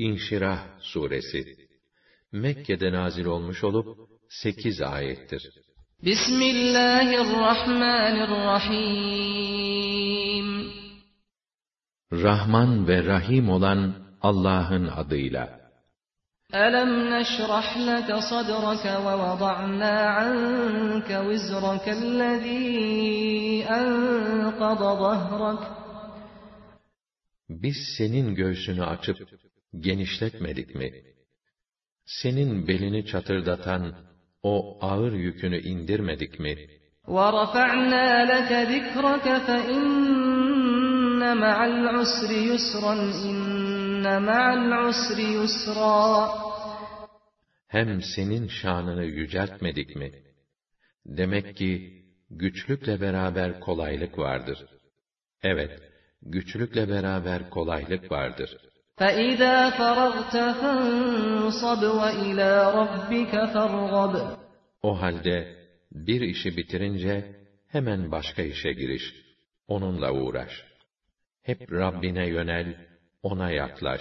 İnşirah suresi Mekke'de nazil olmuş olup 8 ayettir. Bismillahirrahmanirrahim Rahman ve Rahim olan Allah'ın adıyla. أَلَمْ نَشْرَحْ لَكَ صَدْرَكَ وَوَضَعْنَا عَنْكَ وِزْرَكَ الَّذ۪ي أَنْقَضَ ظَهْرَكَ Biz senin göğsünü açıp genişletmedik mi? Senin belini çatırdatan o ağır yükünü indirmedik mi? وَرَفَعْنَا لَكَ ذِكْرَكَ فَإِنَّ مَعَ الْعُسْرِ يُسْرًا إِنَّ مَعَ الْعُسْرِ يُسْرًا Hem senin şanını yüceltmedik mi? Demek ki güçlükle beraber kolaylık vardır. Evet, güçlükle beraber kolaylık vardır. فَإِذَا فَرَغْتَ فَانصَبْ وَإِلَى رَبِّكَ فَارْغَبْ O halde bir işi bitirince hemen başka işe giriş. Onunla uğraş. Hep Rabbine yönel, ona yaklaş.